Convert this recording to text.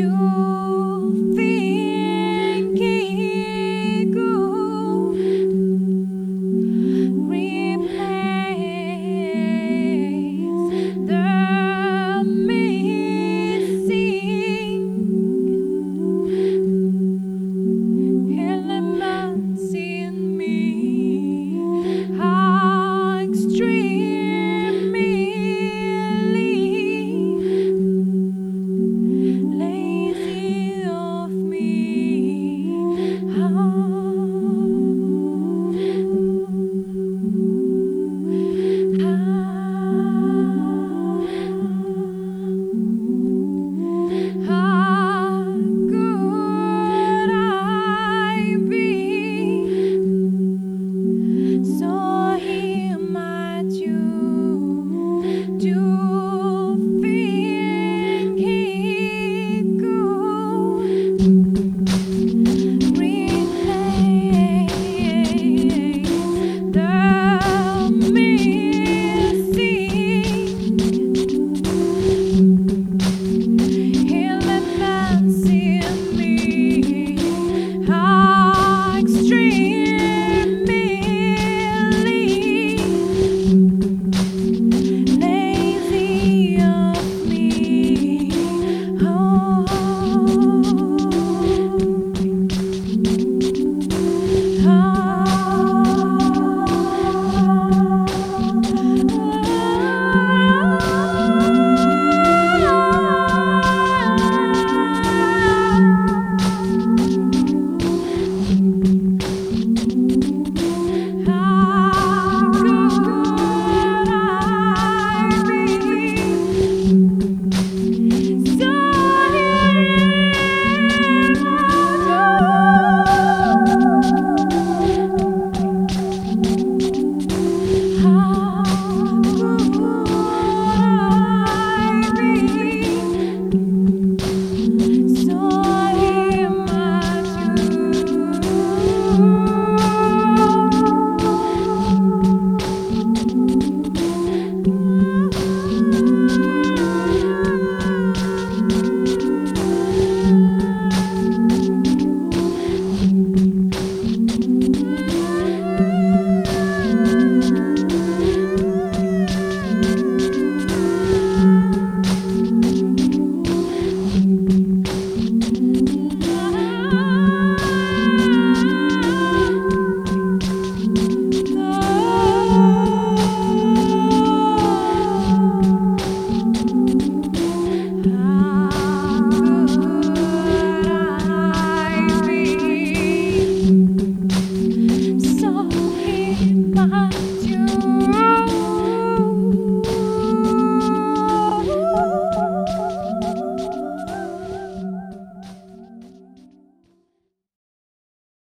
you.